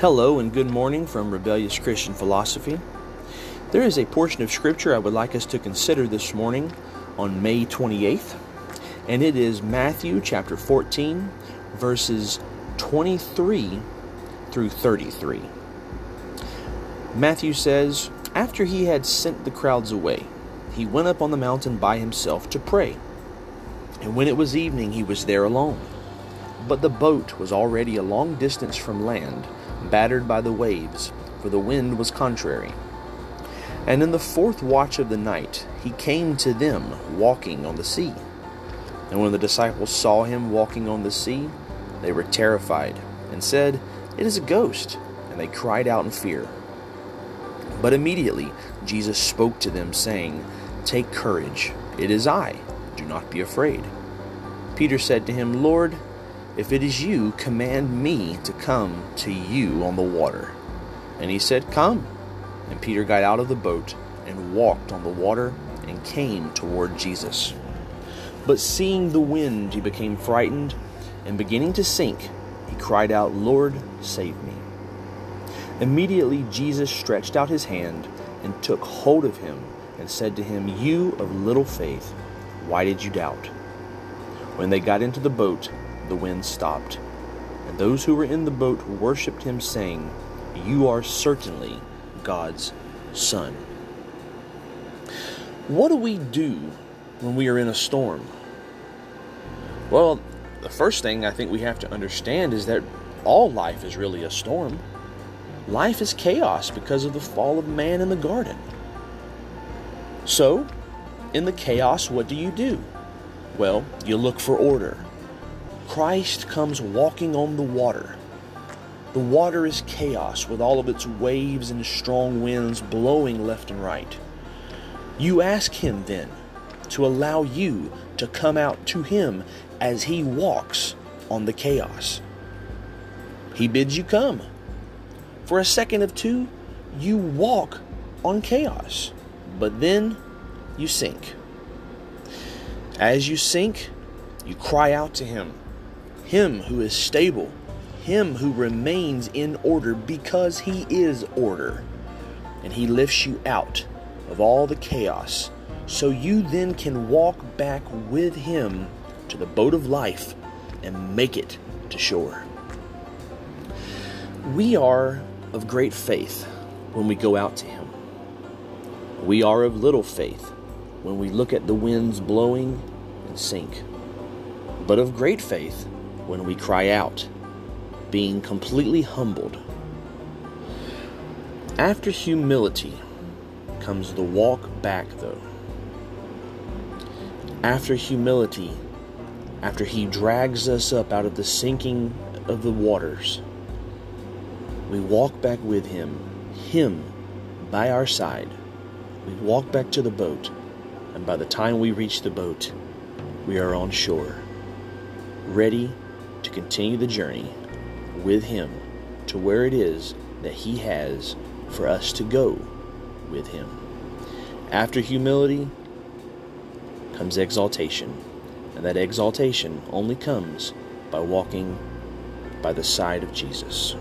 Hello and good morning from Rebellious Christian Philosophy. There is a portion of Scripture I would like us to consider this morning on May 28th, and it is Matthew chapter 14, verses 23 through 33. Matthew says, After he had sent the crowds away, he went up on the mountain by himself to pray. And when it was evening, he was there alone. But the boat was already a long distance from land battered by the waves, for the wind was contrary. And in the fourth watch of the night he came to them walking on the sea. And when the disciples saw him walking on the sea, they were terrified, and said, It is a ghost. And they cried out in fear. But immediately Jesus spoke to them, saying, Take courage, it is I, do not be afraid. Peter said to him, Lord, if it is you, command me to come to you on the water. And he said, Come. And Peter got out of the boat and walked on the water and came toward Jesus. But seeing the wind, he became frightened, and beginning to sink, he cried out, Lord, save me. Immediately Jesus stretched out his hand and took hold of him and said to him, You of little faith, why did you doubt? When they got into the boat, the wind stopped. And those who were in the boat worshipped him, saying, You are certainly God's Son. What do we do when we are in a storm? Well, the first thing I think we have to understand is that all life is really a storm. Life is chaos because of the fall of man in the garden. So, in the chaos, what do you do? Well, you look for order. Christ comes walking on the water. The water is chaos with all of its waves and strong winds blowing left and right. You ask Him then to allow you to come out to Him as He walks on the chaos. He bids you come. For a second of two, you walk on chaos, but then you sink. As you sink, you cry out to Him him who is stable, Him who remains in order because He is order. And He lifts you out of all the chaos so you then can walk back with Him to the boat of life and make it to shore. We are of great faith when we go out to Him. We are of little faith when we look at the winds blowing and sink, but of great faith when we cry out, being completely humbled. After humility comes the walk back, though. After humility, after He drags us up out of the sinking of the waters, we walk back with Him, Him by our side. We walk back to the boat, and by the time we reach the boat, we are on shore, ready to continue the journey with Him to where it is that He has for us to go with Him. After humility comes exaltation, and that exaltation only comes by walking by the side of Jesus.